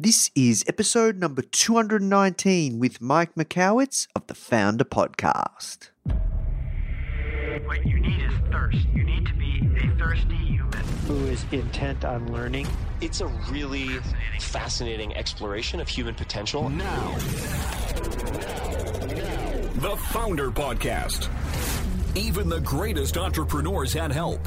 This is episode number 219 with Mike Michalowicz of the Foundr Podcast. What you need is thirst. You need to be a thirsty human. who is intent on learning. It's a really fascinating exploration of human potential. Now, the Foundr Podcast. Even the greatest entrepreneurs had help.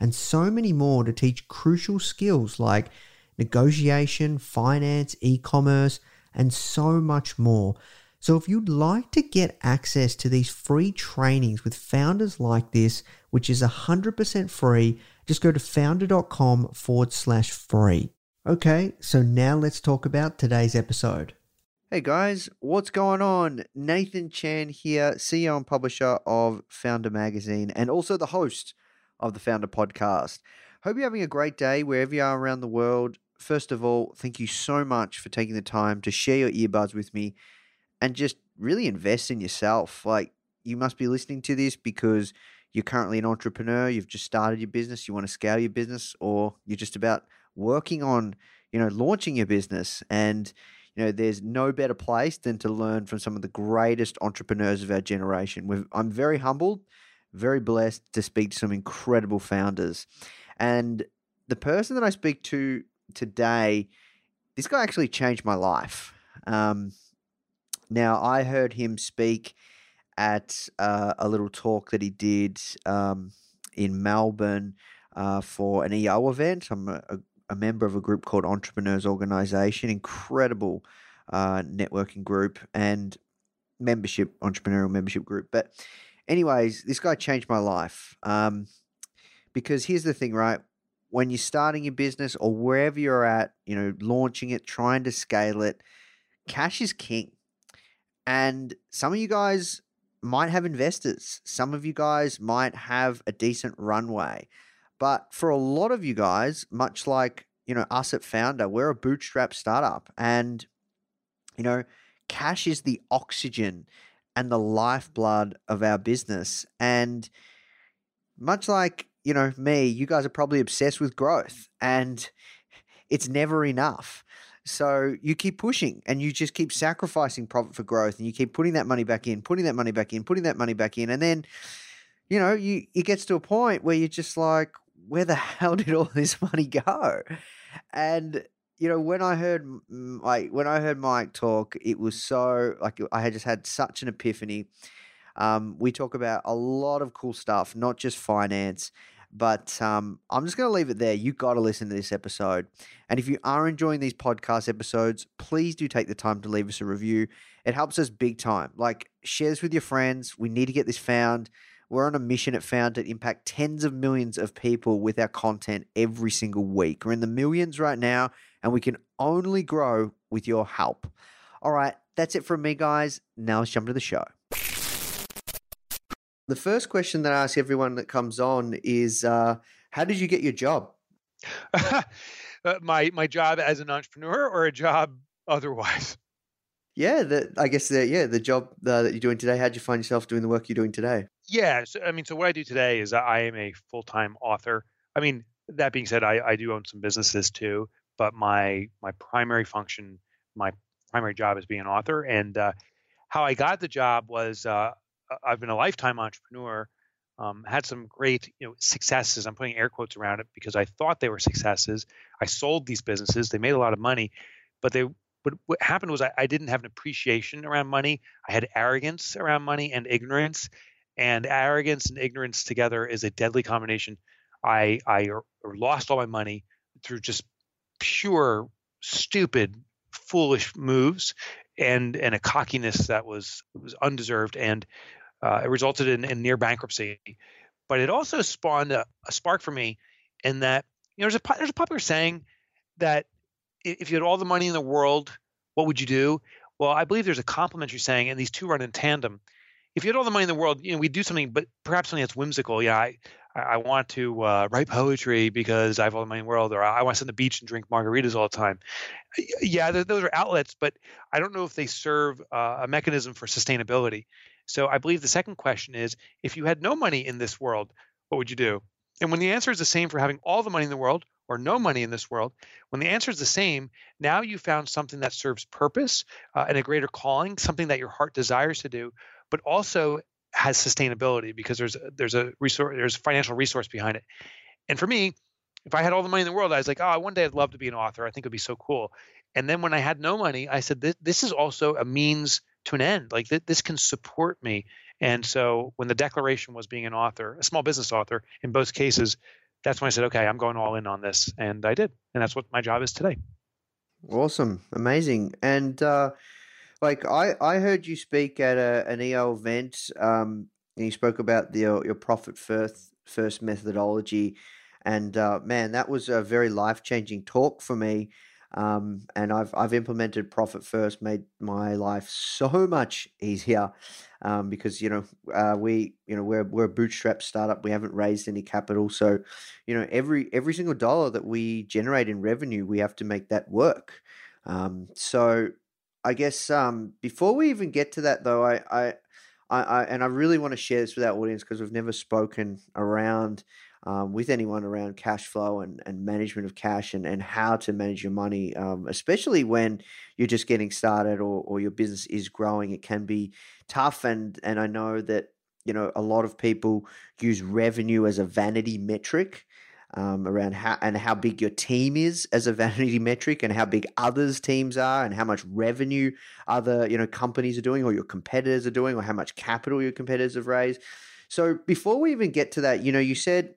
and so many more to teach crucial skills like negotiation, finance, e commerce, and so much more. So, if you'd like to get access to these free trainings with founders like this, which is 100% free, just go to foundr.com forward slash free. Okay, so now let's talk about today's episode. Hey guys, what's going on? Nathan Chan here, CEO and publisher of Foundr Magazine, and also the host of the Foundr Podcast. Hope you're having a great day wherever you are around the world. First of all, thank you so much for taking the time to share your earbuds with me and just really invest in yourself. Like, you must be listening to this because you're currently an entrepreneur, you've just started your business, you want to scale your business, or you're just about working on, you know, launching your business. And, you know, there's no better place than to learn from some of the greatest entrepreneurs of our generation. We've, I'm very humbled, very blessed to speak to some incredible founders. And the person that I speak to today, this guy actually changed my life. Um, now, I heard him speak at uh, a little talk that he did um, in Melbourne uh, for an EO event. I'm a, a, member of a group called Entrepreneurs Organization, incredible uh, networking group and membership, entrepreneurial membership group. But, anyways, this guy changed my life. Um, because here's the thing, right? When you're starting your business or wherever you're at, you know, launching it, trying to scale it, cash is king. And some of you guys might have investors. Some of you guys might have a decent runway. But for a lot of you guys, much like, you know, us at Foundr, we're a bootstrap startup and you know, cash is the oxygen and the lifeblood of our business. And much like, you know, me, you guys are probably obsessed with growth and it's never enough. So you keep pushing and you just keep sacrificing profit for growth and you keep putting that money back in, putting that money back in, putting that money back in. And then, you know, you it gets to a point where you're just like, where the hell did all this money go? And you know, when I heard like when I heard Mike talk, it was so like I had just had such an epiphany. Um, we talk about a lot of cool stuff, not just finance. But um, I'm just going to leave it there. You got to listen to this episode. And if you are enjoying these podcast episodes, please do take the time to leave us a review. It helps us big time. Like, share this with your friends. We need to get this found. We're on a mission at Found to impact tens of millions of people with our content every single week. We're in the millions right now, and we can only grow with your help. All right, that's it from me, guys. Now let's jump to the show. The first question that I ask everyone that comes on is uh, How did you get your job? Uh, my my job as an entrepreneur or a job otherwise? Yeah, the, I guess the, yeah, the job uh, that you're doing today. How would you find yourself doing the work you're doing today? Yeah, so, I mean, so what I do today is I am a full time author. I mean, that being said, I, I do own some businesses too, but my my primary function, my primary job is being an author. And uh, how I got the job was uh, I've been a lifetime entrepreneur. Um, had some great you know successes. I'm putting air quotes around it because I thought they were successes. I sold these businesses. They made a lot of money, but they But what happened was I, I didn't have an appreciation around money. I had arrogance around money and ignorance. And arrogance and ignorance together is a deadly combination. I I lost all my money through just pure stupid foolish moves and and a cockiness that was was undeserved and uh, it resulted in, in, near bankruptcy. But it also spawned a, a, spark for me in that you know there's a there's a popular saying that if you had all the money in the world what would you do? Well i believe there's a complementary saying and these two run in tandem. If you had all the money in the world you know we'd do something but perhaps something that's whimsical. Yeah i I want to uh, write poetry because I have all the money in the world, or I want to sit on the beach and drink margaritas all the time. Yeah, those are outlets, but I don't know if they serve uh, a mechanism for sustainability. So I believe the second question is if you had no money in this world, what would you do? And when the answer is the same for having all the money in the world or no money in this world, when the answer is the same, now you found something that serves purpose uh, and a greater calling, something that your heart desires to do, but also has sustainability because there's there's a resource there's financial resource behind it. And for me, if I had all the money in the world, I was like, oh, one day I'd love to be an author. I think it'd be so cool. And then when I had no money, I said, this, this is also a means to an end. Like th- this can support me. And so when the declaration was being an author, a small business author, in both cases, that's when I said, okay, I'm going all in on this, and I did, and that's what my job is today. Awesome, amazing, and uh, like I, I heard you speak at a, an EO event, um, and you spoke about the, your profit first first methodology, and uh, man, that was a very life changing talk for me. Um, and I've I've implemented profit first, made my life so much easier. Um, because you know uh, we you know we're we're a bootstrap startup. We haven't raised any capital, so you know every every single dollar that we generate in revenue, we have to make that work. Um, so I guess um, before we even get to that, though, I, I, I, I and I really want to share this with our audience because we've never spoken around um, with anyone around cash flow and, and management of cash and, and how to manage your money, um, especially when you're just getting started or, or your business is growing. It can be tough, and and I know that you know a lot of people use revenue as a vanity metric um, around how and how big your team is as a vanity metric, and how big others' teams are, and how much revenue other you know companies are doing, or your competitors are doing, or how much capital your competitors have raised. So before we even get to that, you know, you said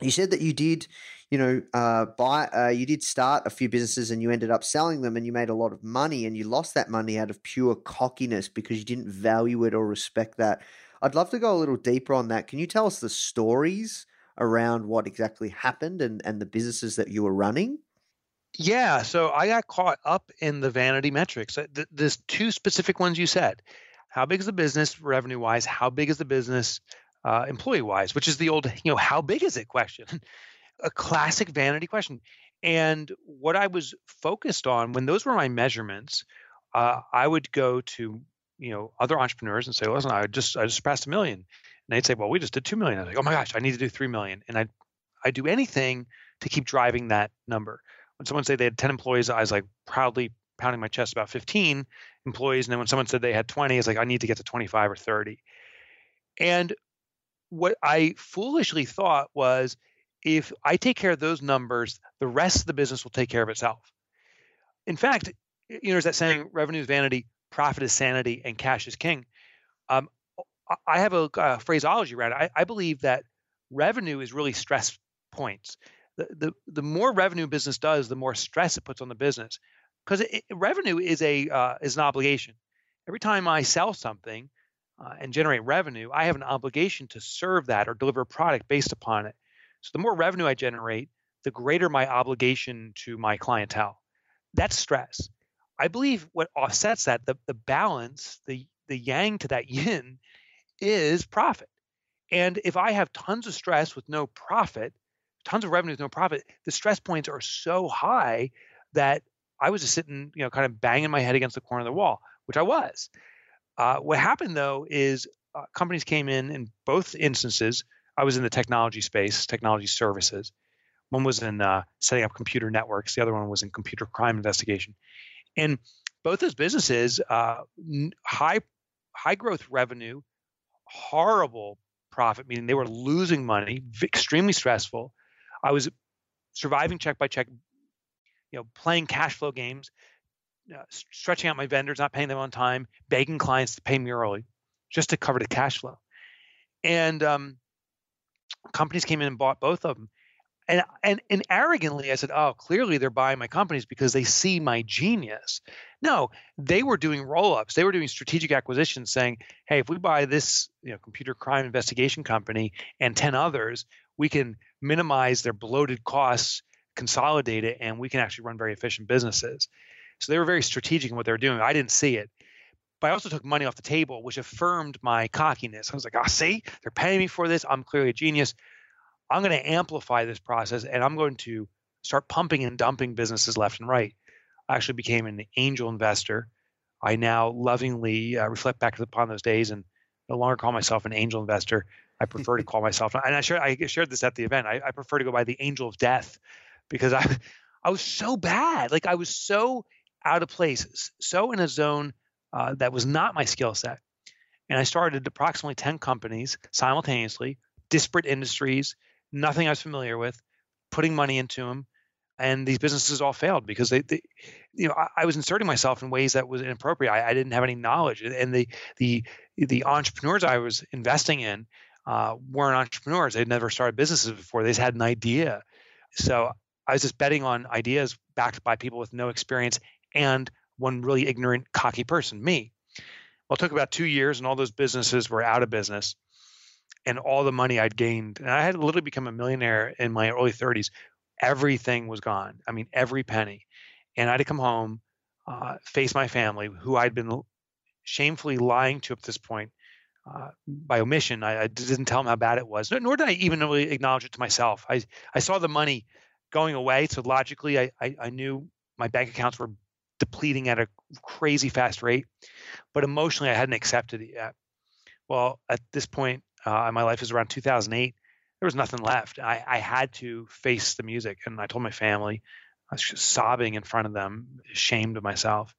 you said that you did you know uh, buy uh, you did start a few businesses and you ended up selling them and you made a lot of money and you lost that money out of pure cockiness because you didn't value it or respect that i'd love to go a little deeper on that can you tell us the stories around what exactly happened and, and the businesses that you were running? Yeah, so I got caught up in the vanity metrics. Uh, there's two specific ones you said. How big is the business revenue wise? How big is the business uh, employee wise? Which is the old, you know, how big is it question? A classic vanity question. And what I was focused on when those were my measurements, uh, I would go to you know other entrepreneurs and say, listen, I just I just surpassed a million, and they'd say, well, we just did 2 million. I was like, oh my gosh, I need to do 3 million. And I'd, I'd do anything to keep driving that number. When someone said they had 10 employees, I was like proudly pounding my chest about 15 employees. And then when someone said they had 20, it's like, I need to get to 25 or 30. And what I foolishly thought was if I take care of those numbers, the rest of the business will take care of itself. In fact, you know, there's that saying revenue is vanity, profit is sanity, and cash is king. Um, I have a, a phraseology around it. I, I, believe that revenue is really stress points. The, the, the more revenue a business does, the more stress it puts on the business because revenue is a uh, is an obligation. Every time I sell something uh, and generate revenue, I have an obligation to serve that or deliver a product based upon it. So the more revenue I generate, the greater my obligation to my clientele. That's stress. I believe what offsets that, the, the balance, the the yang to that yin, is profit. And if I have tons of stress with no profit, tons of revenue with no profit, the stress points are so high that I was just sitting, you know, kind of banging my head against the corner of the wall, which I was. Uh, what happened though is uh, companies came in in both instances. I was in the technology space, technology services. One was in uh, setting up computer networks. The other one was in computer crime investigation. And both those businesses, uh, high high growth revenue, horrible profit, meaning they were losing money, extremely stressful. I was surviving check by check, you know, playing cash flow games, uh, stretching out my vendors, not paying them on time, begging clients to pay me early, just to cover the cash flow. And um, companies came in and bought both of them. And, and and arrogantly, I said, "Oh, clearly they're buying my companies because they see my genius." No, they were doing roll-ups. They were doing strategic acquisitions, saying, "Hey, if we buy this, you know, computer crime investigation company and ten others, we can minimize their bloated costs, consolidate it, and we can actually run very efficient businesses." So they were very strategic in what they were doing. I didn't see it. But I also took money off the table, which affirmed my cockiness. I was like, oh, see, they're paying me for this. I'm clearly a genius. I'm going to amplify this process and I'm going to start pumping and dumping businesses left and right. I actually became an angel investor. I now lovingly uh, reflect back upon those days and no longer call myself an angel investor. I prefer to call myself, and I shared, I shared this at the event. I, I prefer to go by the angel of death because I, I was so bad. Like I was so out of place, so in a zone uh, that was not my skill set. And I started approximately 10 companies simultaneously, disparate industries, nothing I was familiar with, putting money into them. And these businesses all failed because they, they you know, I, I, was inserting myself in ways that was inappropriate. I, I, didn't have any knowledge, and the the the entrepreneurs I was investing in uh, weren't entrepreneurs. They'd never started businesses before. They just had an idea. So I was just betting on ideas backed by people with no experience and one really ignorant, cocky person, me. Well, it took about two years, and all those businesses were out of business. And all the money I'd gained, and I had literally become a millionaire in my early 30s. Everything was gone. I mean, every penny. And I had to come home, uh, face my family, who I'd been shamefully lying to up to this point uh, by omission. I, I, didn't tell them how bad it was, nor did I even really acknowledge it to myself. I, I saw the money going away, so logically, I, I, I knew my bank accounts were depleting at a crazy fast rate, but emotionally I hadn't accepted it yet. Well, at this point uh, my life is around 2008. There was nothing left. I, I had to face the music, and I told my family. I was just sobbing in front of them, ashamed of myself.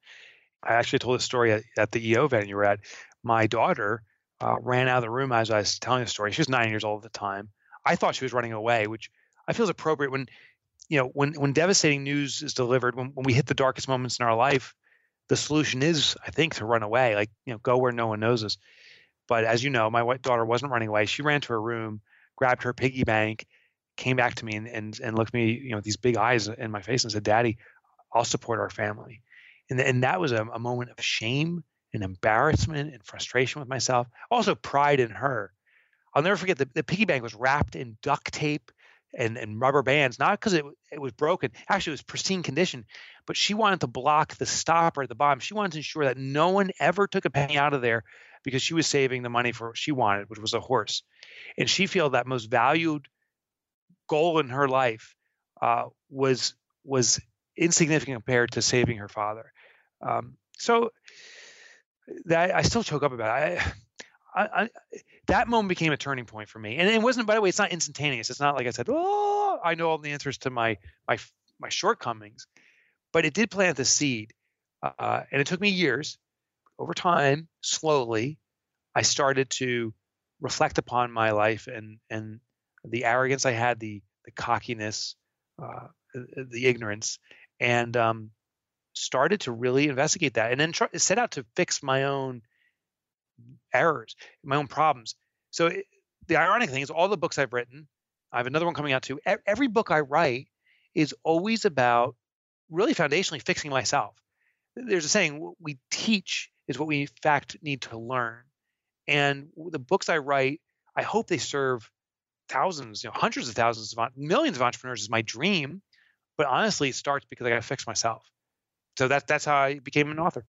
I actually told this story at, at the EO event you were at. My daughter uh, ran out of the room as I was telling the story. She was nine years old at the time. I thought she was running away, which I feel is appropriate when you know when when devastating news is delivered when, when we hit the darkest moments in our life the solution is i think to run away like you know go where no one knows us but as you know my daughter wasn't running away. She ran to her room grabbed her piggy bank came back to me and and, and looked me you know with these big eyes in my face and said daddy i'll support our family. And, and that was a, a moment of shame and embarrassment and frustration with myself also pride in her. I'll never forget the, the piggy bank was wrapped in duct tape and, and rubber bands, not because it, it was broken. Actually, it was pristine condition, but she wanted to block the stopper at the bottom. She wanted to ensure that no one ever took a penny out of there because she was saving the money for what she wanted, which was a horse. And she felt that most valued goal in her life uh, was was insignificant compared to saving her father. Um, so that I still choke up about it. I, I, I, that moment became a turning point for me. And it wasn't, by the way, it's not instantaneous. It's not like I said, "Oh, I know all the answers to my my my shortcomings," but it did plant the seed, uh, and it took me years. Over time, slowly, I started to reflect upon my life and and the arrogance I had, the the cockiness, uh, the ignorance, and um, started to really investigate that, and then try, set out to fix my own errors, my own problems. So it, the ironic thing is, all the books I've written, I have another one coming out too. Every book I write is always about really foundationally fixing myself. There's a saying: what we teach is what we in fact need to learn. And the books I write, I hope they serve thousands, you know, hundreds of thousands of millions of entrepreneurs is my dream. But honestly, it starts because I got to fix myself. So that that's how I became an author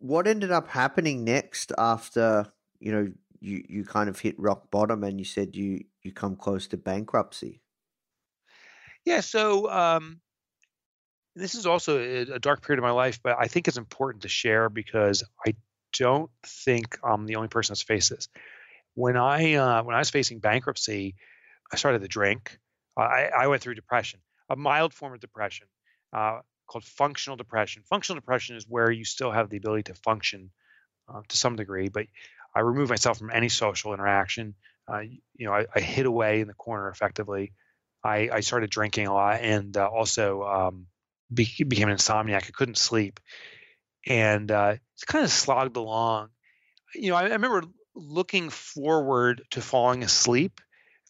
what ended up happening next after you know you you kind of hit rock bottom and you said you you come close to bankruptcy? Yeah so um this is also a, dark period of my life but i think it's important to share because i don't think i'm the only person that's faced this. When i uh, when i was facing bankruptcy i started to drink. I, I went through depression a mild form of depression. Uh, called functional depression. Functional depression is where you still have the ability to function uh, to some degree, but I remove myself from any social interaction. Uh, you know, I, I, hid away in the corner effectively. I, I started drinking a lot and uh, also um, be, became an insomniac. I couldn't sleep. and uh, it's kind of slogged along. You know, I, I remember looking forward to falling asleep,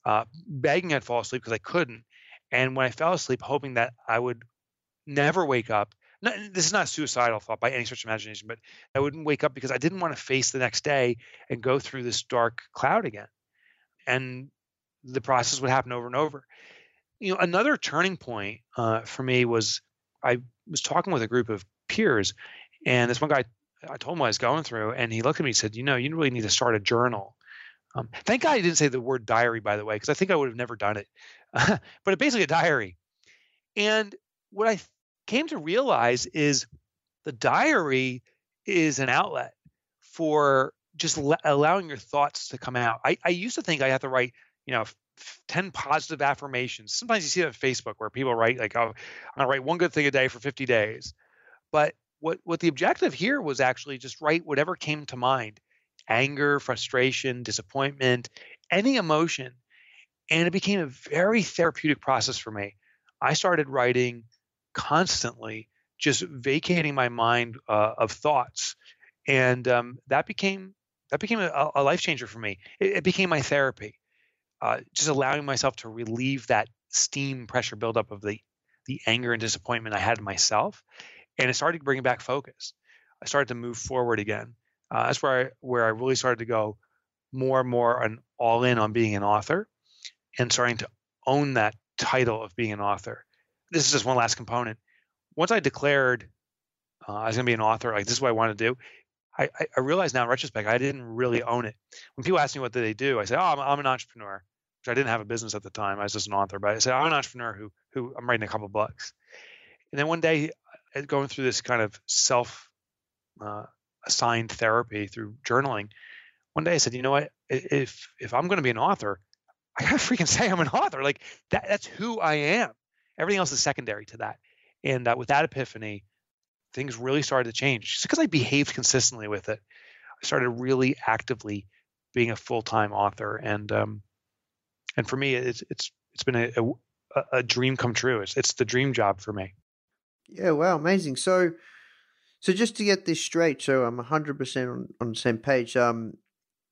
uh, begging I'd fall asleep because I couldn't, and when I fell asleep, hoping that I would never wake up. No, this is not a suicidal thought by any stretch of imagination, but I wouldn't wake up because I didn't want to face the next day and go through this dark cloud again. And the process would happen over and over. You know, another turning point uh, for me was I was talking with a group of peers, and this one guy, I told him what I was going through, and he looked at me and said, "You know, you really need to start a journal." Um, thank God he didn't say the word diary, by the way, because I think I would have never done it. but basically a diary. And what I came to realize is the diary is an outlet for just le- allowing your thoughts to come out. I, I used to think I had to write, you know, 10 positive affirmations. Sometimes you see that on Facebook where people write like, oh, I'm gonna write one good thing a day for 50 days. But what what the objective here was actually just write whatever came to mind. Anger, frustration, disappointment, any emotion. And it became a very therapeutic process for me. I started writing constantly, just vacating my mind uh, of thoughts. And um, that became that became a, a life changer for me. It, it became my therapy uh, just allowing myself to relieve that steam pressure buildup of the the anger and disappointment I had in myself, and it started bringing back focus. I started to move forward again. Uh, that's where I where I really started to go more and more and all in on being an author, and starting to own that title of being an author. This is just one last component. Once I declared uh, I was going to be an author, like this is what I want to do, I, I realize now in retrospect I didn't really own it. When people ask me what do they do, I say, oh, I'm, I'm an entrepreneur which I didn't have a business at the time. I was just an author, but I said I'm an entrepreneur who who I'm writing a couple books. And then one day, uh, going through this kind of self uh, assigned therapy through journaling, one day I said, you know what? If if I'm going to be an author, I gotta freaking say I'm an author. Like that that's who I am. Everything else is secondary to that. And uh, with that epiphany, things really started to change. Just because I behaved consistently with it, I started really actively being a full time author and um, and for me, it's it's it's been a, a, a dream come true. It's it's the dream job for me. Yeah, wow, amazing. So, so just to get this straight, so I'm 100 percent on on the same page. Um,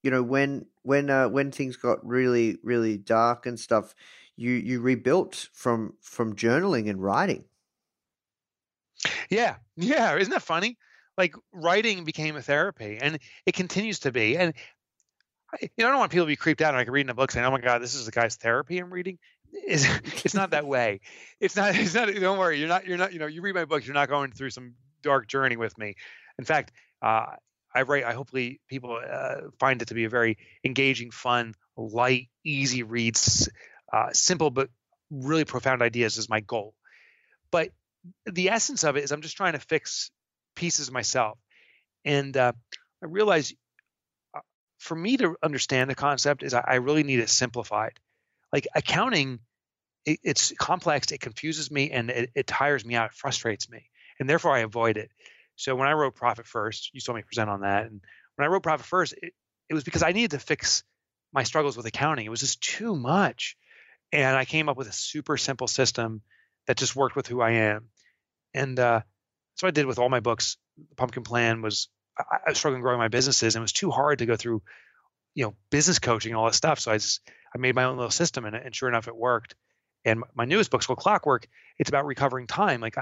you know, when when uh, when things got really really dark and stuff, you you rebuilt from from journaling and writing. Yeah, yeah, isn't that funny? Like writing became a therapy, and it continues to be. And I, you know, I don't want people to be creeped out. And like reading a book saying, "Oh my God, this is the guy's therapy I'm reading." It's, it's not that way. It's not. It's not. Don't worry. You're not. You're not. You know, you read my books. You're not going through some dark journey with me. In fact, uh, I write. I hopefully people uh, find it to be a very engaging, fun, light, easy reads. Uh, simple but really profound ideas is my goal. But the essence of it is I'm just trying to fix pieces myself, and uh, I realize for me to understand the concept is I, I really need it simplified. Like accounting, it, it's complex, it confuses me, and it, it tires me out, it frustrates me, and therefore I avoid it. So when I wrote Profit First, you saw me present on that, and when I wrote Profit First, it, it was because I needed to fix my struggles with accounting. It was just too much, and I came up with a super simple system that just worked with who I am, and uh, what I did with all my books. The Pumpkin Plan was I, I was struggling growing my businesses, and it was too hard to go through, you know, business coaching and all that stuff. So I just I made my own little system, and, and sure enough, it worked. And my newest book's called Clockwork. It's about recovering time. Like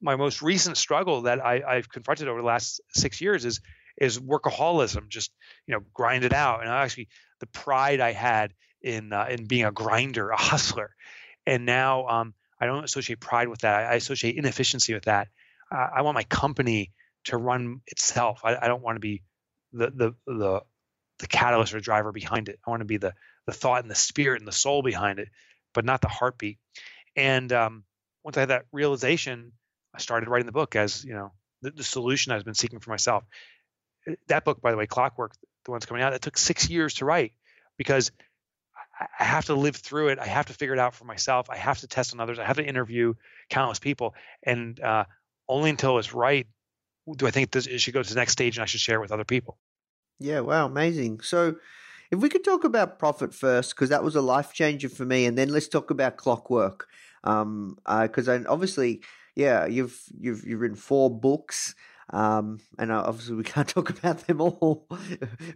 my most recent struggle that I, I've confronted over the last six years is is workaholism. Just you know, grind it out. And I actually the pride I had in uh, in being a grinder, a hustler, and now um, I don't associate pride with that. I associate inefficiency with that. Uh, I want my company to run itself. I, I don't want to be the the the the catalyst or driver behind it. I want to be the the thought and the spirit and the soul behind it, but not the heartbeat. And um, once I had that realization, I started writing the book as you know the, the solution I've been seeking for myself. That book, by the way, Clockwork, the one's coming out, it took six years to write because I have to live through it. I have to figure it out for myself. I have to test on others. I have to interview countless people, and uh, only until it's right do I think this, it should go to the next stage and I should share it with other people? Yeah, wow, amazing. So, if we could talk about profit first, because that was a life changer for me, and then let's talk about clockwork, because um, uh, obviously, yeah, you've you've you've written four books, um, and uh, obviously we can't talk about them all,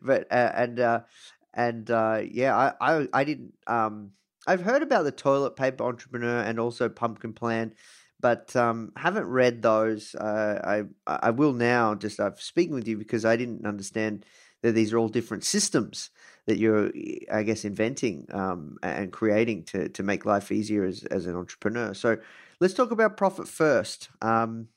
but uh, and uh, and uh, yeah, I, I I didn't um I've heard about the toilet paper entrepreneur and also pumpkin plan, but um, haven't read those. Uh, I I will now. Just I'm speaking with you because I didn't understand that these are all different systems that you're, I guess, inventing um, and creating to to make life easier as as an entrepreneur. So let's talk about profit first. Um,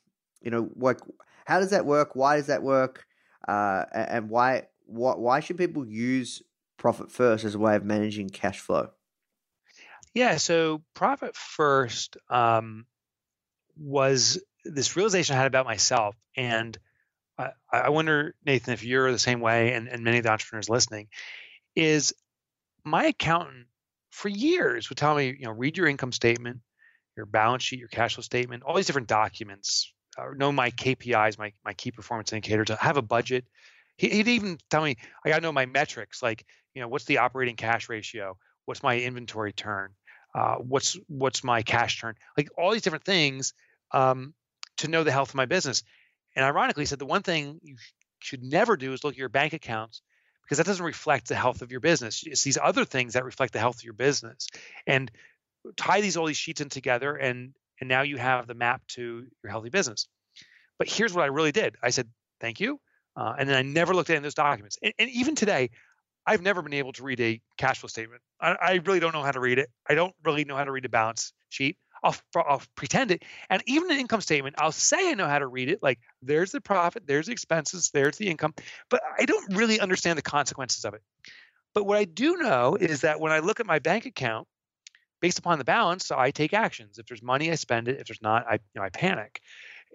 you know, like how does that work? Why does that work? Uh, and why why why should people use profit first as a way of managing cash flow? Yeah, so profit first um, was this realization I had about myself, and I, I wonder, Nathan, if you're the same way, and, and many of the entrepreneurs listening, is my accountant for years would tell me, you know, read your income statement, your balance sheet, your cash flow statement, all these different documents, uh, know my KPIs, my my key performance indicators, I have a budget. He, would even tell me I got to know my metrics, like you know, what's the operating cash ratio, what's my inventory turn, uh, what's what's my cash turn, like all these different things um, to know the health of my business. And ironically, he said the one thing you should never do is look at your bank accounts because that doesn't reflect the health of your business. It's these other things that reflect the health of your business. And tie these all these sheets in together, and and now you have the map to your healthy business. But here's what I really did. I said thank you, uh, and then I never looked at any of those documents. And, and even today, I've never been able to read a cash flow statement. I, I, really don't know how to read it. I don't really know how to read a balance sheet. I'll, I'll pretend it. And even an income statement, I'll say I know how to read it. Like there's the profit, there's the expenses, there's the income, but I don't really understand the consequences of it. But what I do know is that when I look at my bank account, based upon the balance, so I take actions. If there's money, I spend it. If there's not, I you know I panic.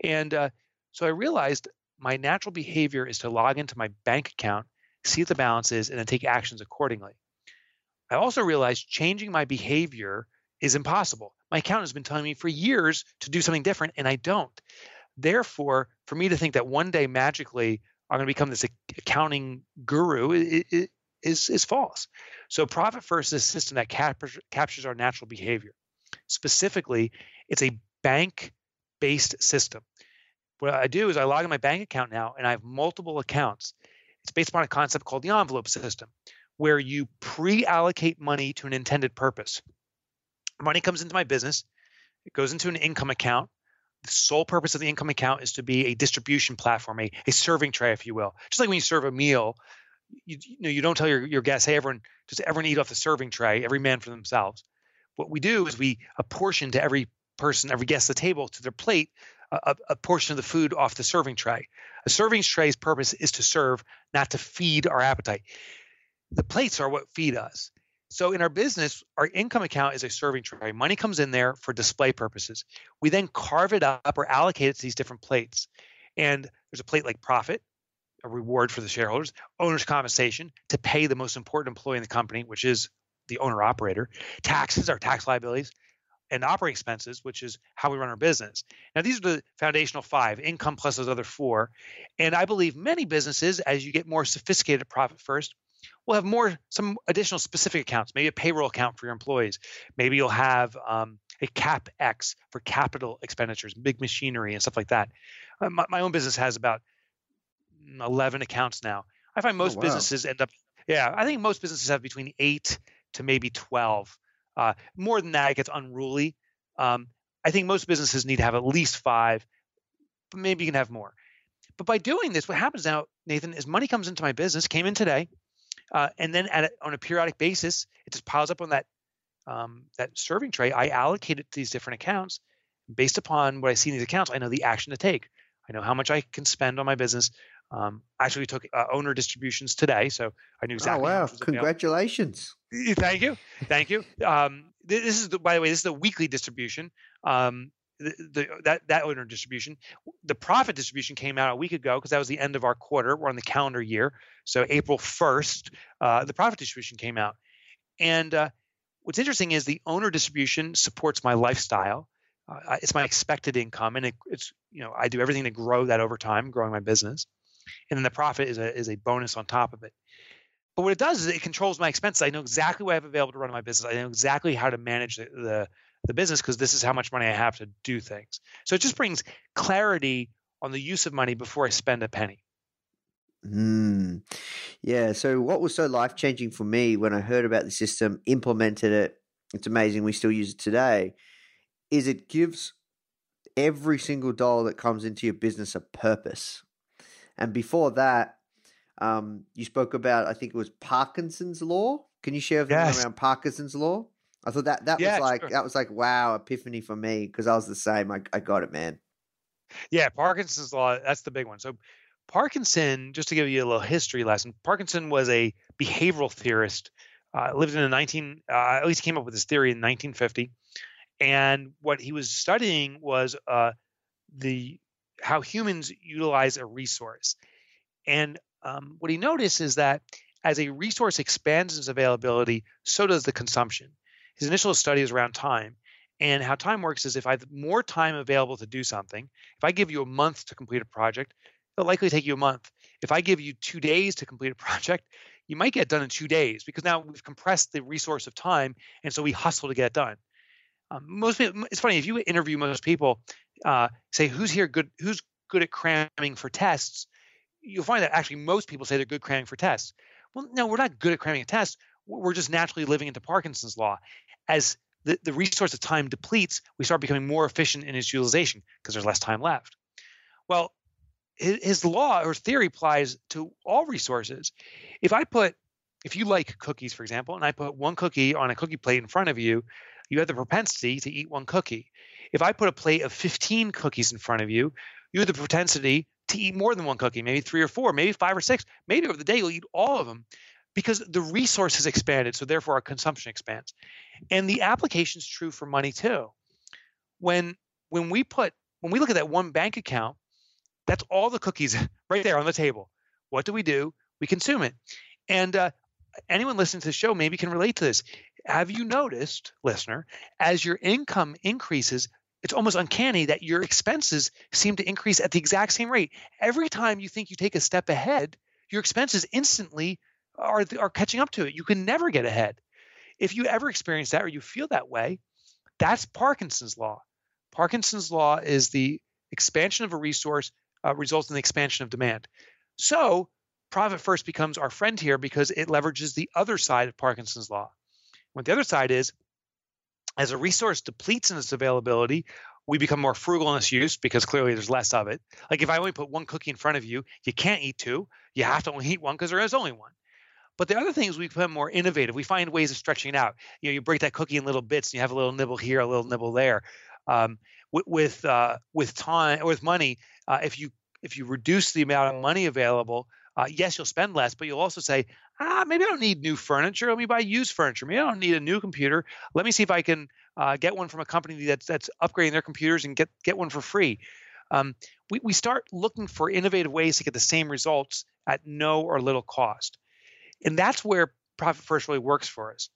And uh, so I realized my natural behavior is to log into my bank account see what the balance is, and then take actions accordingly. I also realized changing my behavior is impossible. My accountant has been telling me for years to do something different, and I don't. Therefore, for me to think that one day magically I'm going to become this accounting guru is, is false. So, Profit First is a system that captures, captures our natural behavior. Specifically, it's a bank based system. What I do is I log in my bank account now, and I have multiple accounts. It's based upon a concept called the envelope system, where you pre allocate money to an intended purpose. Money comes into my business, it goes into an income account. The sole purpose of the income account is to be a distribution platform, a, a serving tray, if you will. Just like when you serve a meal, you, you know you don't tell your, your guests, hey, everyone, just everyone eat off the serving tray, every man for themselves. What we do is we apportion to every person, every guest at the table, to their plate, a, a, portion of the food off the serving tray. A serving tray's purpose is to serve, not to feed our appetite. The plates are what feed us. So in our business, our income account is a serving tray. Money comes in there for display purposes. We then carve it up or allocate it to these different plates. And there's a plate like profit, a reward for the shareholders, owner's compensation to pay the most important employee in the company, which is the owner operator, taxes, our tax liabilities, and operating expenses, which is how we run our business. Now, these are the foundational five income plus those other four. And I believe many businesses, as you get more sophisticated profit first, will have more, some additional specific accounts, maybe a payroll account for your employees. Maybe you'll have um, a CapEx for capital expenditures, big machinery, and stuff like that. Uh, my, my, own business has about 11 accounts now. I find oh, most oh, wow. businesses end up, yeah, I think most businesses have between eight to maybe 12 uh, more than that, it gets unruly. Um, I think most businesses need to have at least five, but maybe you can have more. But by doing this, what happens now, Nathan, is money comes into my business, came in today, uh, and then a, on a periodic basis, it just piles up on that um, that serving tray. I allocate it to these different accounts based upon what I see in these accounts. I know the action to take. I know how much I can spend on my business. Um, actually, took uh, owner distributions today, so I knew oh, exactly. Oh wow! Congratulations! Thank you, thank you. Um, this is the, by the way, this is the weekly distribution. Um, the, the, that that owner distribution, the profit distribution came out a week ago because that was the end of our quarter. We're on the calendar year, so April first, uh, the profit distribution came out. And uh, what's interesting is the owner distribution supports my lifestyle. Uh, it's my expected income, and it, it's you know I do everything to grow that over time, growing my business and then the profit is a is a bonus on top of it. But what it does is it controls my expenses. I know exactly what I have available to run my business. I know exactly how to manage the the, the business because this is how much money I have to do things. So it just brings clarity on the use of money before I spend a penny. Mm. Yeah. So, what was so life changing for me when I heard about the system, implemented it, it's amazing we still use it today, is it gives every single dollar that comes into your business a purpose. And before that, um, you spoke about, I think it was Parkinson's law. Can you share yes. around Parkinson's law? I thought that that yeah, was like sure. that was like wow epiphany for me because I was the same. I, I got it, man. Yeah, Parkinson's law. That's the big one. So Parkinson, just to give you a little history lesson, Parkinson was a behavioral theorist. Uh, lived in the 19, uh, at least came up with this theory in 1950. And what he was studying was uh, the how humans utilize a resource. And um, what he noticed is that as a resource expands its availability, so does the consumption. His initial study is around time. And how time works is if I have more time available to do something, if I give you a month to complete a project, it'll likely take you a month. If I give you two days to complete a project, you might get done in two days because now we've compressed the resource of time. And so we hustle to get it done. Um, most people, it's funny if you interview most people, uh, say who's here good, who's good at cramming for tests, you'll find that actually most people say they're good cramming for tests. Well, no, we're not good at cramming a test. We're just naturally living into Parkinson's law. As the, the resource of time depletes, we start becoming more efficient in its utilization because there's less time left. Well, his, his law or theory applies to all resources. If I put, if you like cookies, for example, and I put one cookie on a cookie plate in front of you, you have the propensity to eat one cookie. If I put a plate of 15 cookies in front of you, you have the propensity to eat more than one cookie, maybe three or four, maybe five or six. Maybe over the day you'll eat all of them because the resource has expanded. So therefore our consumption expands. And the application is true for money too. When when we put when we look at that one bank account, that's all the cookies right there on the table. What do we do? We consume it. And uh, anyone listening to the show maybe can relate to this. Have you noticed, listener, as your income increases, it's almost uncanny that your expenses seem to increase at the exact same rate. Every time you think you take a step ahead, your expenses instantly are, are catching up to it. You can never get ahead. If you ever experience that or you feel that way, that's Parkinson's law. Parkinson's law is the expansion of a resource uh, results in the expansion of demand. So, profit first becomes our friend here because it leverages the other side of Parkinson's law. What the other side is, as a resource depletes in its availability, we become more frugal in its use because clearly there's less of it. Like if I only put one cookie in front of you, you can't eat two. You have to only eat one because there is only one. But the other thing is we become more innovative. We find ways of stretching it out. You know, you break that cookie in little bits, and you have a little nibble here, a little nibble there. Um, with with, uh, with time or with money, uh, if you if you reduce the amount of money available, uh, yes, you'll spend less, but you'll also say, ah, maybe I don't need new furniture. Let me buy used furniture. Maybe I don't need a new computer. Let me see if I can uh, get one from a company that's that's upgrading their computers and get get one for free. Um, we we start looking for innovative ways to get the same results at no or little cost, and that's where profit first really works for us.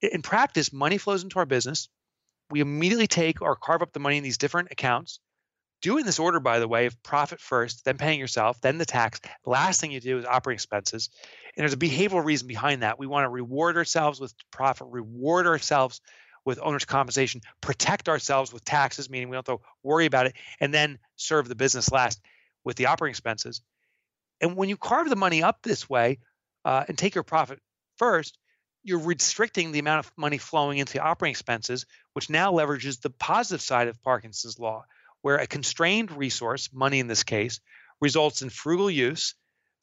In practice, money flows into our business. We immediately take or carve up the money in these different accounts do in this order, by the way, of profit first, then paying yourself, then the tax. Last thing you do is operating expenses. And there's a behavioral reason behind that. We want to reward ourselves with profit, reward ourselves with owner's compensation, protect ourselves with taxes, meaning we don't have to worry about it, and then serve the business last with the operating expenses. And when you carve the money up this way uh, and take your profit first, you're restricting the amount of money flowing into the operating expenses, which now leverages the positive side of Parkinson's law where a constrained resource, money in this case, results in frugal use.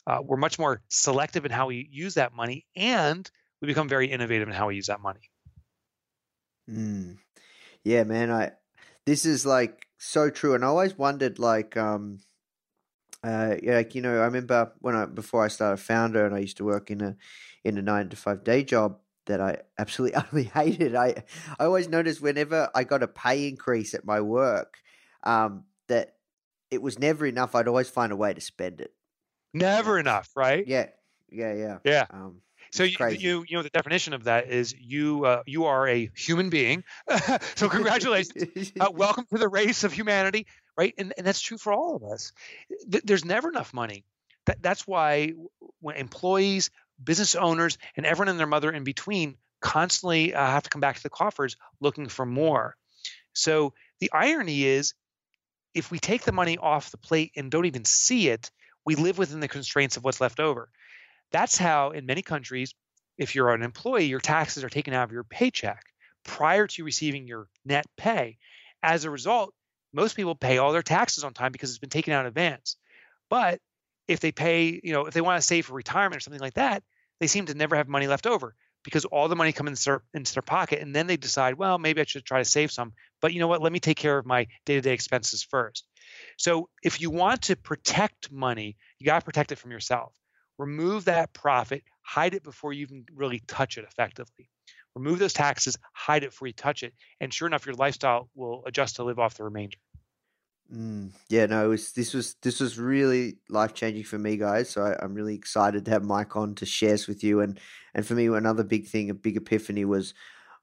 Uh, we're much more selective in how we use that money, and we become very innovative in how we use that money. Mm. Yeah, man. I this is like so true, and I always wondered, like, um, uh, like you know, I remember when I before I started Foundr, and I used to work in a in a nine to five day job that I absolutely utterly hated. I I always noticed whenever I got a pay increase at my work, um, that it was never enough. I'd always find a way to spend it. Never enough, right? Yeah, yeah, yeah. Yeah. Um, so you, you you know the definition of that is you uh, you are a human being. so congratulations, uh, welcome to the race of humanity, right? And and that's true for all of us. Th- there's never enough money. That that's why when employees, business owners, and everyone and their mother in between constantly uh, have to come back to the coffers looking for more. So the irony is, if we take the money off the plate and don't even see it, we live within the constraints of what's left over. That's how, in many countries, if you're an employee, your taxes are taken out of your paycheck prior to receiving your net pay. As a result, most people pay all their taxes on time because it's been taken out in advance. But if they pay, you know, if they want to save for retirement or something like that, they seem to never have money left over because all the money comes into their, into their pocket and then they decide well maybe i should try to save some but you know what? Let me take care of my day-to-day expenses first. So if you want to protect money you got to protect it from yourself. Remove that profit hide it before you even really touch it effectively. Remove those taxes hide it before you touch it and sure enough your lifestyle will adjust to live off the remainder Mm, yeah, no, was, this was this was really life changing for me, guys. So I, I'm really excited to have Mike on to share this with you. And and for me, another big thing, a big epiphany was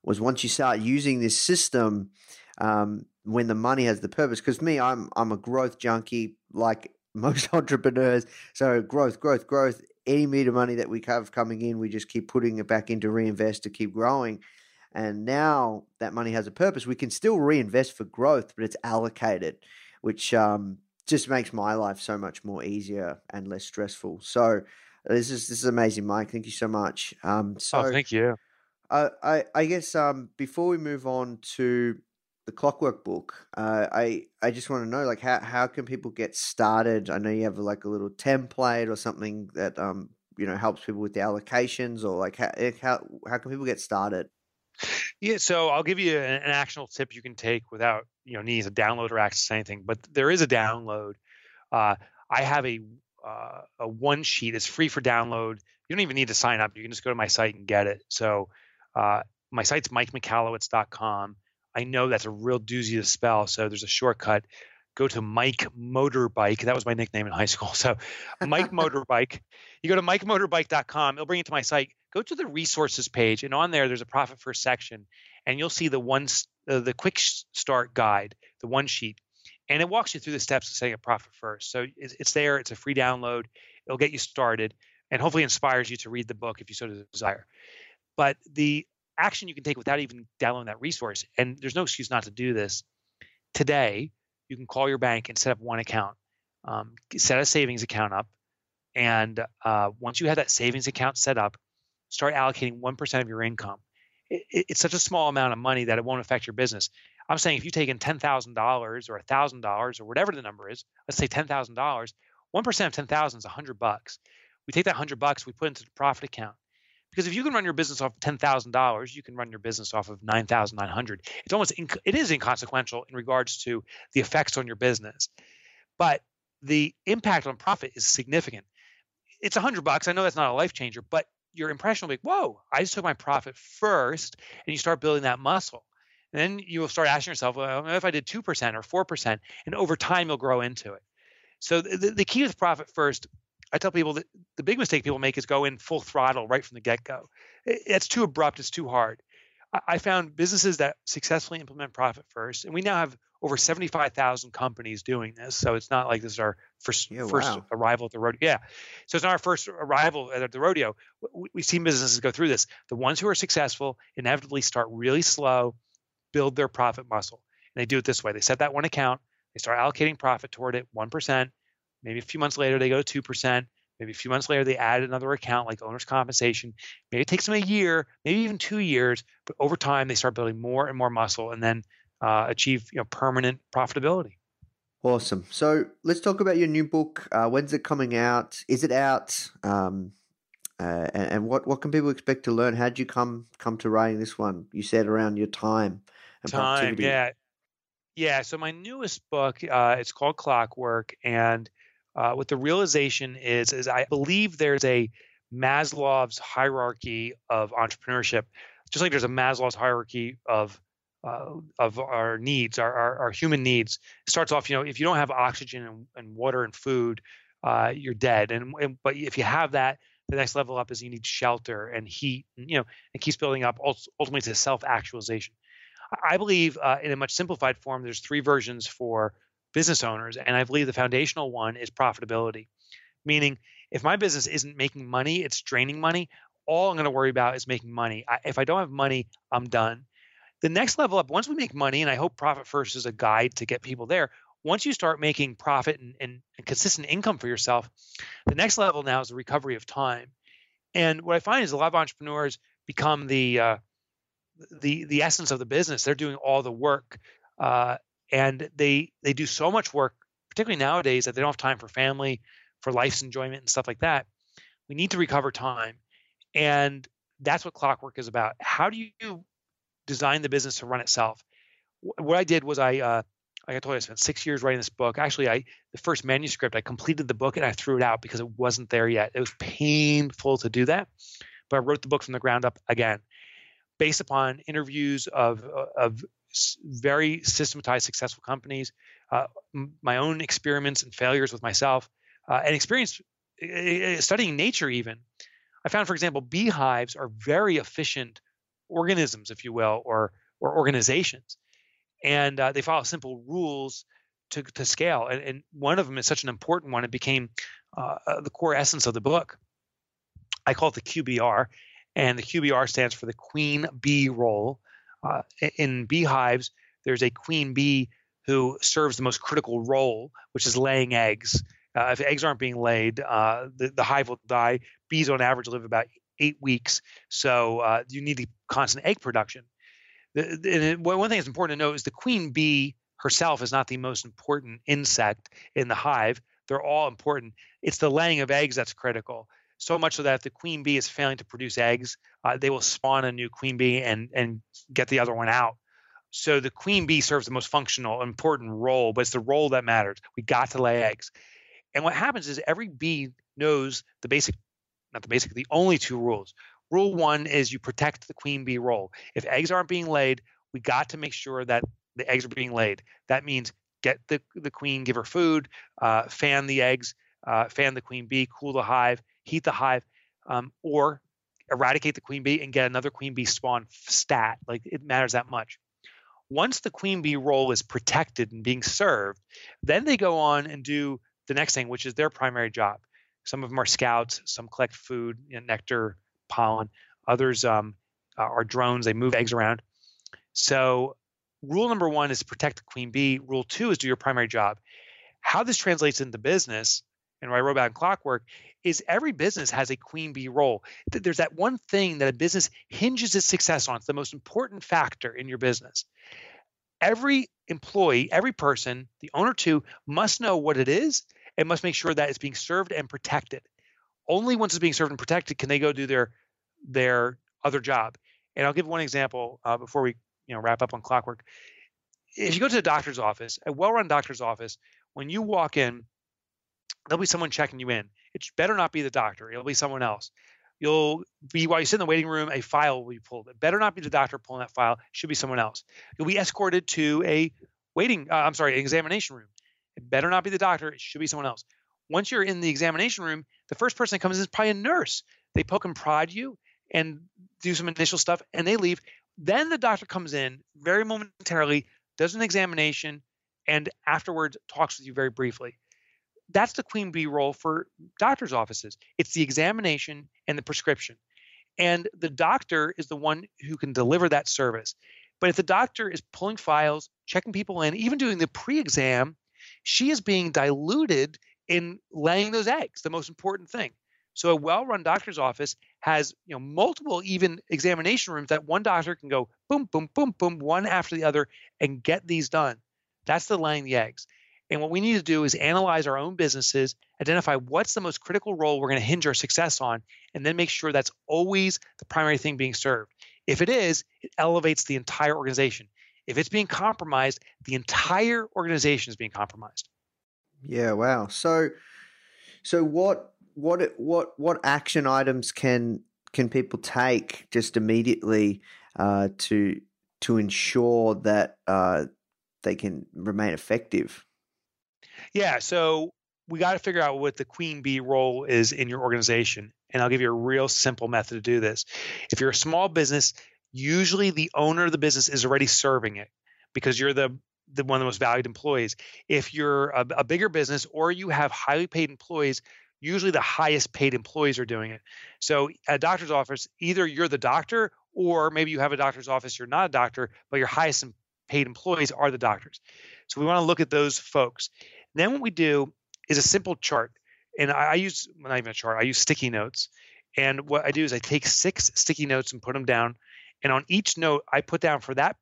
was once you start using this system, um, when the money has the purpose. Because me, I'm I'm a growth junkie, like most entrepreneurs. So growth, growth, growth. Any meter money that we have coming in, we just keep putting it back into reinvest to keep growing. And now that money has a purpose, we can still reinvest for growth, but it's allocated which um, just makes my life so much more easier and less stressful. So this is this is amazing, Mike. Thank you so much. Um, so oh thank you uh, I I guess um, before we move on to the Clockwork book, uh, I I just want to know like how how can people get started? I know you have like a little template or something that um you know helps people with the allocations or like how how how can people get started? Yeah, so I'll give you an, an actionable tip you can take without you know needing to download or access anything. But there is a download. Uh, I have a uh, a one sheet. It's free for download. You don't even need to sign up. You can just go to my site and get it. So uh, my site's mikemichalowicz.com. I know that's a real doozy to spell, so there's a shortcut. Go to Mike Motorbike. That was my nickname in high school. So Mike Motorbike. You go to mikemotorbike.com. It'll bring you to my site go to the resources page, and on there, there's a profit first section, and you'll see the one uh, the quick start guide, the one sheet, and it walks you through the steps of setting up profit first. So it's, it's there. It's a free download. It'll get you started, and hopefully inspires you to read the book if you so desire. But the action you can take without even downloading that resource, and there's no excuse not to do this. Today, you can call your bank and set up one account, um, set a savings account up, and uh, once you have that savings account set up, start allocating 1% of your income. It, it, it's such a small amount of money that it won't affect your business. I'm saying if you take in $10,000 or $1,000 or whatever the number is, let's say $10,000, 1% of 10,000 is 100 bucks. We take that 100 bucks, we put into the profit account. Because if you can run your business off of $10,000, you can run your business off of 9,900. It's almost inc- it is inconsequential in regards to the effects on your business. But the impact on profit is significant. It's 100 bucks. I know that's not a life changer, but your impression will be, whoa, I just took my profit first, and you start building that muscle. And then you will start asking yourself, well, if I did 2% or 4%, and over time you'll grow into it. So the, the key with profit first, I tell people that the big mistake people make is go in full throttle right from the get go. It's too abrupt, it's too hard. I found businesses that successfully implement profit first, and we now have over 75,000 companies doing this. So it's not like this is our first yeah, first wow. arrival at the rodeo. Yeah. So it's not our first arrival at the rodeo. We, we've seen businesses go through this. The ones who are successful inevitably start really slow, build their profit muscle. And they do it this way. They set that one account, they start allocating profit toward it, 1%. Maybe a few months later, they go to 2%. Maybe a few months later, they add another account like owner's compensation. Maybe it takes them a year, maybe even two years, but over time, they start building more and more muscle. And then uh, achieve you know permanent profitability. Awesome. So let's talk about your new book. Uh, when's it coming out? Is it out? Um, uh, and, and, what what can people expect to learn? How did you come come to writing this one? You said around your time and time, yeah, yeah. So my newest book, uh, it's called Clockwork, and uh, what the realization is is I believe there's a Maslow's hierarchy of entrepreneurship, just like there's a Maslow's hierarchy of uh, of our needs, our, our, our, human needs. It starts off, you know, if you don't have oxygen and, and water and food, uh, you're dead. And, and, but if you have that, the next level up is you need shelter and heat. And, you know, it keeps building up ultimately to self-actualization. I believe, uh, in a much simplified form, there's three versions for business owners, and I believe the foundational one is profitability. Meaning, if my business isn't making money, it's draining money. All I'm going to worry about is making money. I, if I don't have money, I'm done The next level up, once we make money, and I hope Profit First is a guide to get people there. Once you start making profit and, and, and consistent income for yourself, the next level now is the recovery of time. And what I find is a lot of entrepreneurs become the uh, the the essence of the business. They're doing all the work, uh, and they they do so much work, particularly nowadays, that they don't have time for family, for life's enjoyment, and stuff like that. We need to recover time, and that's what Clockwork is about. How do you design the business to run itself? What I did was I uh, like I told you, I spent six years writing this book. Actually, I the first manuscript, I completed the book and I threw it out because it wasn't there yet. It was painful to do that, but I wrote the book from the ground up again, based upon interviews of of very systematized, successful companies, uh, my own experiments and failures with myself, uh, and experience uh, studying nature. Even I found, for example, beehives are very efficient organisms, if you will, or or organizations and uh, they follow simple rules to, to scale. And, and, one of them is such an important one; it became uh, uh the core essence of the book. I call it the QBR, and the QBR stands for the queen bee role. Uh, in beehives, there's a queen bee who serves the most critical role, which is laying eggs. Uh, if eggs aren't being laid, uh, the, the hive will die. Bees, on average, live about eight weeks, so you need the constant egg production the, one thing that's important to note is the queen bee herself is not the most important insect in the hive. They're all important. It's the laying of eggs that's critical. So much so that if the queen bee is failing to produce eggs, uh, they will spawn a new queen bee and and get the other one out. So the queen bee serves the most functional, important role, but it's the role that matters. We got to lay eggs. And what happens is every bee knows the basic, not the basic, the only two rules. Rule one is you protect the queen bee role. If eggs aren't being laid, we got to make sure that the eggs are being laid. That means get the, the queen, give her food, uh, fan the eggs, uh, fan the queen bee, cool the hive, heat the hive, um, or eradicate the queen bee and get another queen bee spawn stat. Like it matters that much. Once the queen bee role is protected and being served, then they go on and do the next thing, which is their primary job. Some of them are scouts, some collect food, you know, nectar, pollen. Others um, are drones, they move eggs around. So, rule number one is protect the queen bee. Rule two is do your primary job. How this translates into business, and what I wrote about in Clockwork, is every business has a queen bee role. There's that one thing that a business hinges its success on. It's the most important factor in your business. Every employee, every person, the owner too, must know what it is and must make sure that it's being served and protected. Only once it's being served and protected can they go do their their other job. And I'll give one example uh, before we you know wrap up on clockwork. If you go to the doctor's office, a well-run doctor's office, when you walk in, there'll be someone checking you in. It better not be the doctor. It'll be someone else. You'll be while you sit in the waiting room, a file will be pulled. It better not be the doctor pulling that file. It should be someone else. You'll be escorted to a waiting. Uh, I'm sorry, examination room. It better not be the doctor. It should be someone else. Once you're in the examination room, the first person that comes in is probably a nurse. They poke and prod you and do some initial stuff and they leave. Then the doctor comes in very momentarily, does an examination, and afterwards talks with you very briefly. That's the queen bee role for doctors' offices. It's the examination and the prescription. And the doctor is the one who can deliver that service. But if the doctor is pulling files, checking people in, even doing the pre exam, she is being diluted in laying those eggs, the most important thing. So a well-run doctor's office has you know multiple even examination rooms that one doctor can go boom boom boom boom one after the other and get these done. That's the laying the eggs. And what we need to do is analyze our own businesses, identify what's the most critical role we're going to hinge our success on, and then make sure that's always the primary thing being served. If it is, it elevates the entire organization. If it's being compromised, the entire organization is being compromised. Yeah, wow. So so what what what what action items can can people take just immediately uh, to to ensure that uh, they can remain effective? Yeah, so we got to figure out what the queen bee role is in your organization, and I'll give you a real simple method to do this. If you're a small business, usually the owner of the business is already serving it because you're the the one of the most valued employees. If you're a, a bigger business or you have highly paid employees, usually the highest paid employees are doing it. So at a doctor's office, either you're the doctor or maybe you have a doctor's office, you're not a doctor, but your highest paid employees are the doctors. So we want to look at those folks. Then what we do is a simple chart. And I, I use not even a chart, I use sticky notes. And what I do is I take six sticky notes and put them down. And on each note, I put down for that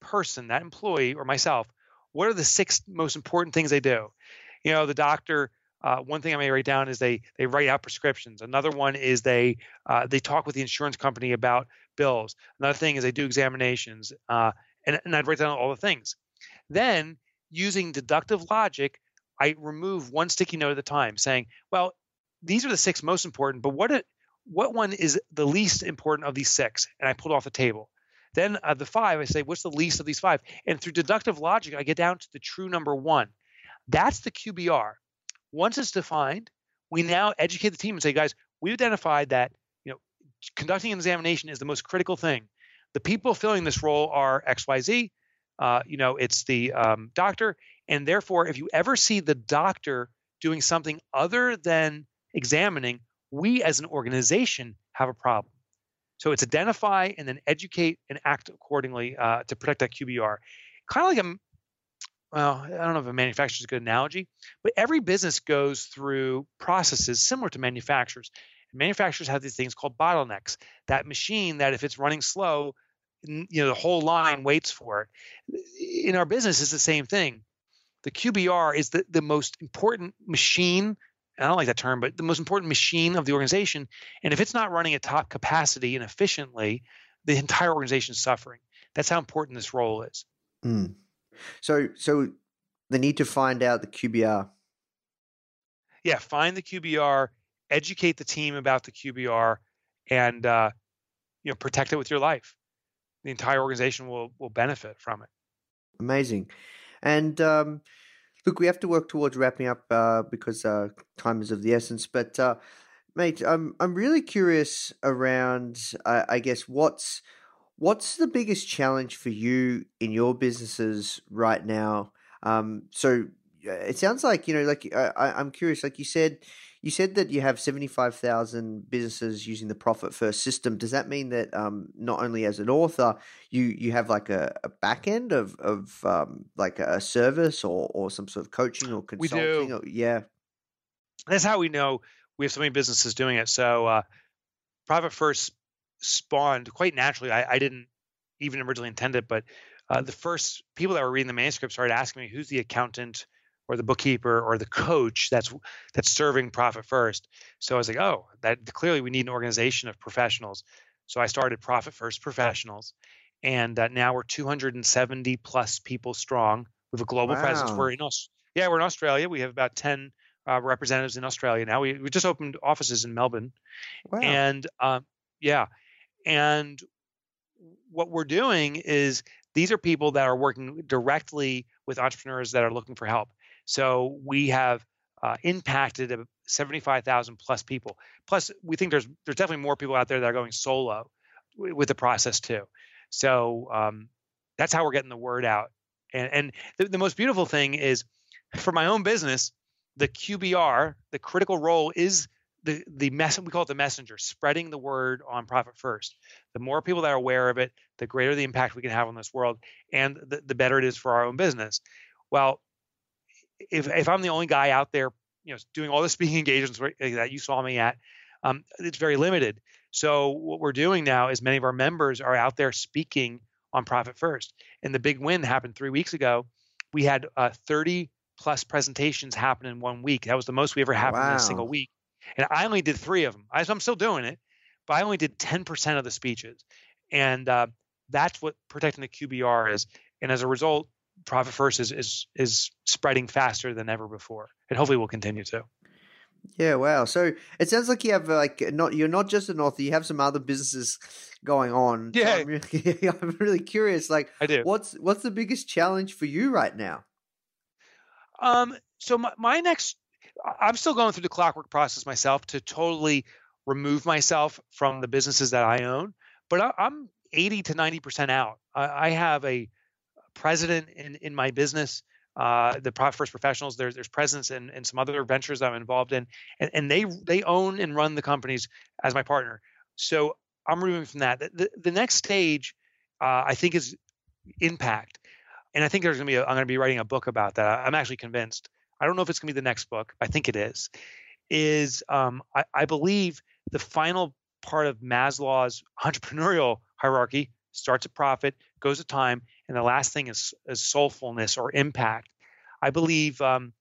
person, that employee or myself, what are the six most important things they do? You know, the doctor uh, one thing I may write down is they they write out prescriptions. Another one is they uh, they talk with the insurance company about bills. Another thing is they do examinations. Uh, and, and I'd write down all the things. Then using deductive logic, I remove one sticky note at a time, saying, well, these are the six most important, but what what one is the least important of these six? And I pull it off the table. Then uh, the five, I say, what's the least of these five? And through deductive logic, I get down to the true number one. That's the QBR. Once it's defined, we now educate the team and say, guys, we've identified that you know conducting an examination is the most critical thing. The people filling this role are XYZ. Uh, you know, it's the um, doctor, and therefore, if you ever see the doctor doing something other than examining, we as an organization have a problem. So it's identify and then educate and act accordingly uh, to protect that QBR. Kind of like a well, I don't know if a manufacturer is a good analogy, but every business goes through processes similar to manufacturers. Manufacturers have these things called bottlenecks. That machine that if it's running slow, you know the whole line waits for it. In our business, it's the same thing. The QBR is the, the most important machine. I don't like that term, but the most important machine of the organization. And if it's not running at top capacity and efficiently, the entire organization is suffering. That's how important this role is. Mm. So, so they need to find out the QBR. Yeah, find the QBR, educate the team about the QBR, and uh, you know protect it with your life. The entire organization will will benefit from it. Amazing, and um, look, we have to work towards wrapping up uh, because uh, time is of the essence. But uh, mate, I'm I'm really curious around. I guess what's What's the biggest challenge for you in your businesses right now? Um, so it sounds like you know, like I, I'm curious. Like you said, you said that you have seventy five thousand businesses using the Profit First system. Does that mean that um, not only as an author, you you have like a, a back end of of um, like a service or or some sort of coaching or consulting? We do. Or, yeah, that's how we know we have so many businesses doing it. So uh, Profit First spawned quite naturally. I, I didn't even originally intend it, but uh, the first people that were reading the manuscript started asking me who's the accountant or the bookkeeper or the coach that's that's serving profit first. So I was like, oh, that clearly we need an organization of professionals. So I started Profit First Professionals, and uh, now we're 270 plus people strong. We have a global wow. presence. We're in Aus- yeah, we're in Australia. We have about 10 uh, representatives in Australia now. We we just opened offices in Melbourne, wow. and um, yeah, and what we're doing is these are people that are working directly with entrepreneurs that are looking for help. So we have uh, impacted 75,000 plus people. Plus, we think there's there's definitely more people out there that are going solo with the process too. So um, that's how we're getting the word out. And and the, the most beautiful thing is for my own business, the QBR, the critical role is the the mess we call it the messenger spreading the word on profit first the more people that are aware of it the greater the impact we can have on this world and the, the better it is for our own business well if if i'm the only guy out there you know doing all the speaking engagements that you saw me at um, it's very limited so what we're doing now is many of our members are out there speaking on profit first and the big win happened three weeks ago we had uh, 30 plus presentations happen in one week that was the most we ever happened wow. in a single week and I only did three of them. I, am still doing it, but I only did 10% of the speeches, and uh, that's what protecting the QBR is. And as a result, Profit First is is is spreading faster than ever before, and hopefully will continue to. Yeah, wow. So it sounds like you have like not you're not just an author, you have some other businesses going on. Yeah. So I'm, really, I'm really curious. Like I do. What's what's the biggest challenge for you right now? Um so my, my next I'm still going through the clockwork process myself to totally remove myself from the businesses that I own, but I, am 80 to 90 percent out. I, I, have a president in in my business. Uh, the First Professionals. There's there's presence in, in some other ventures I'm involved in, and, and they they own and run the companies as my partner. So I'm moving from that. The, the, next stage, uh, I think, is impact, and I think there's to be. I'm going to be writing a book about that. I'm actually convinced. I don't know if it's going to be the next book. I think it is. Is um, I, I believe the final part of Maslow's entrepreneurial hierarchy starts at profit, goes to time, and the last thing is, is soulfulness or impact. I believe um,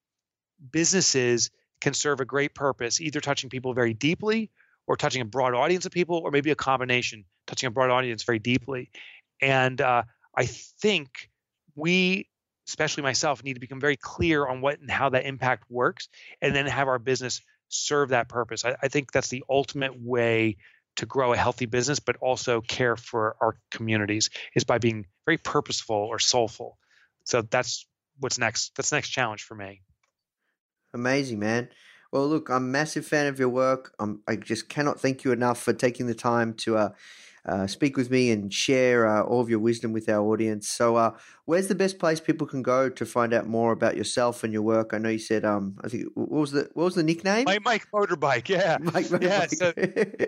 businesses can serve a great purpose, either touching people very deeply or touching a broad audience of people, or maybe a combination, touching a broad audience very deeply. And uh, I think we, especially myself, need to become very clear on what and how that impact works, and then have our business serve that purpose. I, I think that's the ultimate way to grow a healthy business, but also care for our communities is by being very purposeful or soulful. So that's what's next. That's next challenge for me. Amazing, man. Well, look, I'm a massive fan of your work. I'm, I just cannot thank you enough for taking the time to uh, uh, speak with me and share uh, all of your wisdom with our audience. So, uh, where's the best place people can go to find out more about yourself and your work? I know you said, um, I think what was the what was the nickname? Mike, Mike Motorbike, yeah, Mike yeah. So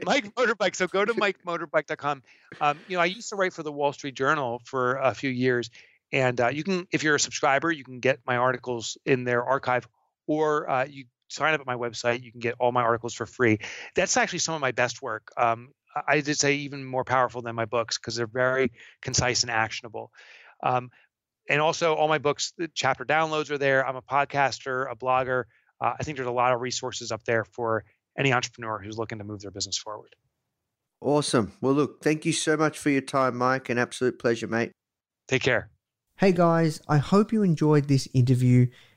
Mike Motorbike. So go to MikeMotorbike.com. Um, you know, I used to write for the Wall Street Journal for a few years, and uh, you can, if you're a subscriber, you can get my articles in their archive, or uh, you sign up at my website. You can get all my articles for free. That's actually some of my best work. Um, I did say even more powerful than my books because they're very concise and actionable. Um, and also, all my books, the chapter downloads are there. I'm a podcaster, a blogger. Uh, I think there's a lot of resources up there for any entrepreneur who's looking to move their business forward. awesome. Well, look, thank you so much for your time, Mike. An absolute pleasure, mate. Take care. Hey guys, I hope you enjoyed this interview.